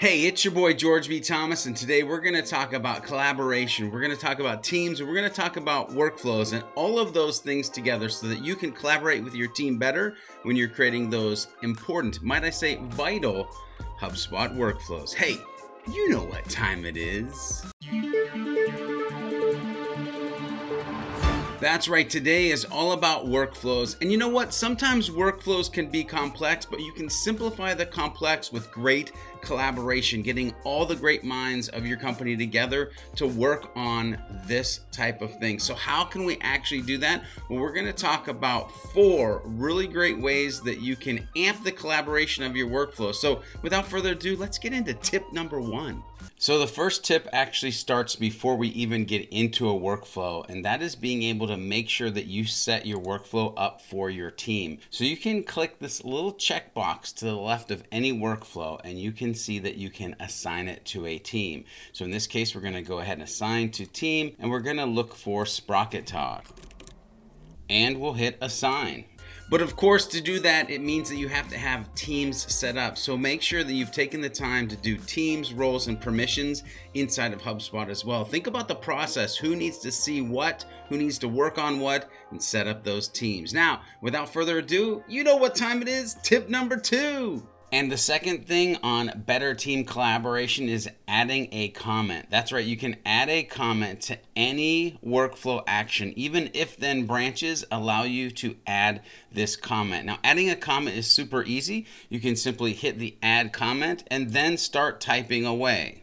Hey, it's your boy George B. Thomas, and today we're going to talk about collaboration. We're going to talk about teams, and we're going to talk about workflows and all of those things together so that you can collaborate with your team better when you're creating those important, might I say, vital HubSpot workflows. Hey, you know what time it is. That's right, today is all about workflows. And you know what? Sometimes workflows can be complex, but you can simplify the complex with great collaboration, getting all the great minds of your company together to work on this type of thing. So, how can we actually do that? Well, we're going to talk about four really great ways that you can amp the collaboration of your workflow. So, without further ado, let's get into tip number one. So, the first tip actually starts before we even get into a workflow, and that is being able to make sure that you set your workflow up for your team. So, you can click this little checkbox to the left of any workflow, and you can see that you can assign it to a team. So in this case, we're going to go ahead and assign to team, and we're going to look for Sprocket Talk. And we'll hit assign. But of course, to do that, it means that you have to have teams set up. So make sure that you've taken the time to do teams, roles, and permissions inside of HubSpot as well. Think about the process who needs to see what, who needs to work on what, and set up those teams. Now, without further ado, you know what time it is. Tip number two. And the second thing on better team collaboration is adding a comment. That's right, you can add a comment to any workflow action, even if then branches allow you to add this comment. Now, adding a comment is super easy. You can simply hit the add comment and then start typing away.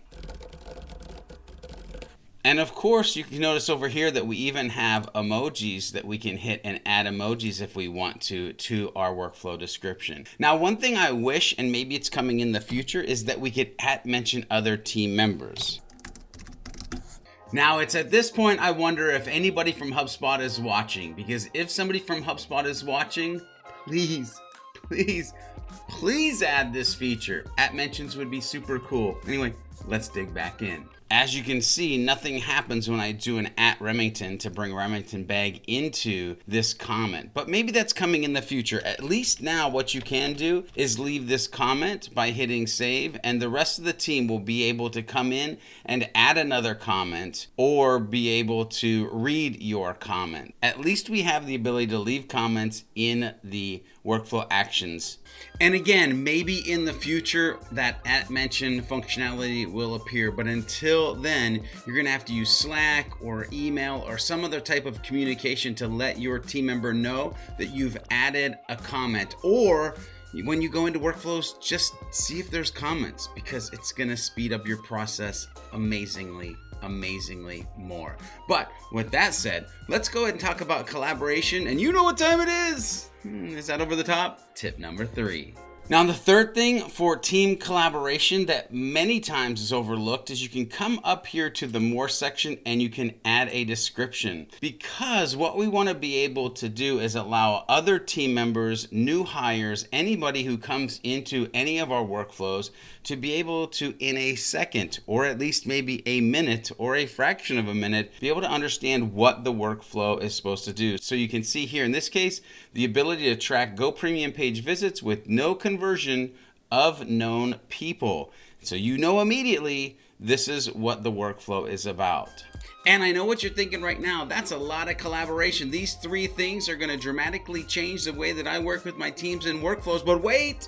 And of course, you can notice over here that we even have emojis that we can hit and add emojis if we want to to our workflow description. Now, one thing I wish, and maybe it's coming in the future, is that we could at mention other team members. Now, it's at this point I wonder if anybody from HubSpot is watching, because if somebody from HubSpot is watching, please, please, please add this feature. At mentions would be super cool. Anyway, let's dig back in. As you can see, nothing happens when I do an at Remington to bring Remington Begg into this comment. But maybe that's coming in the future. At least now what you can do is leave this comment by hitting save and the rest of the team will be able to come in and add another comment or be able to read your comment. At least we have the ability to leave comments in the workflow actions. And again, maybe in the future that at mention functionality will appear, but until then, you're gonna have to use Slack or email or some other type of communication to let your team member know that you've added a comment or when you go into workflows, just see if there's comments because it's going to speed up your process amazingly, amazingly more. But with that said, let's go ahead and talk about collaboration. And you know what time it is? Hmm, is that over the top? Tip number three. Now, the third thing for team collaboration that many times is overlooked is you can come up here to the more section and you can add a description. Because what we want to be able to do is allow other team members, new hires, anybody who comes into any of our workflows to be able to, in a second, or at least maybe a minute or a fraction of a minute, be able to understand what the workflow is supposed to do. So you can see here in this case, the ability to track Go Premium page visits with no conversion conversion of known people. So you know immediately this is what the workflow is about. And I know what you're thinking right now. That's a lot of collaboration. These three things are going to dramatically change the way that I work with my teams and workflows. But wait,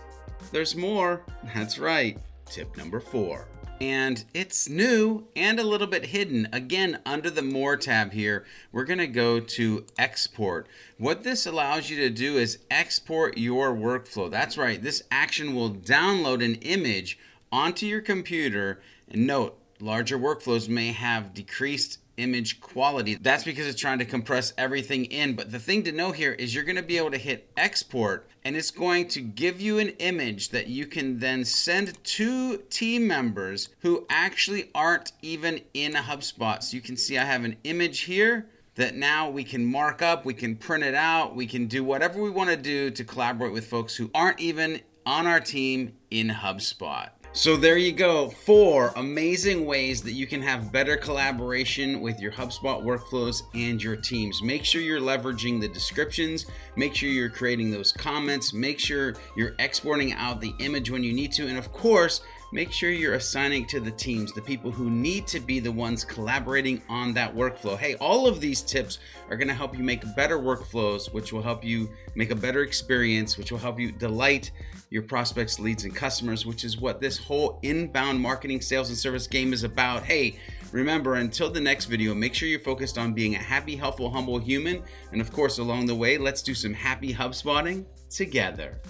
there's more. That's right. Tip number four and it's new and a little bit hidden. Again, under the More tab here, we're to go to Export. What this allows you to do is export your workflow. That's right, this action will download an image onto your computer. And note, larger workflows may have decreased image quality. That's because it's trying to compress everything in. But the thing to know here is you're going to be able to hit export and it's going to give you an image that you can then send to team members who actually aren't even in HubSpot. So you can see I have an image here that now we can mark up, we can print it out, we can do whatever we want to do to collaborate with folks who aren't even on our team in HubSpot. So there you go. Four amazing ways that you can have better collaboration with your HubSpot workflows and your teams. Make sure you're leveraging the descriptions. Make sure you're creating those comments. Make sure you're exporting out the image when you need to. And of course, make sure you're assigning to the teams, the people who need to be the ones collaborating on that workflow. Hey, all of these tips are going to help you make better workflows, which will help you make a better experience, which will help you delight your prospects, leads, and customers, which is what this whole inbound marketing, sales, and service game is about. Hey, remember, until the next video, make sure you're focused on being a happy, helpful, humble human. And of course, along the way, let's do some happy HubSpotting together.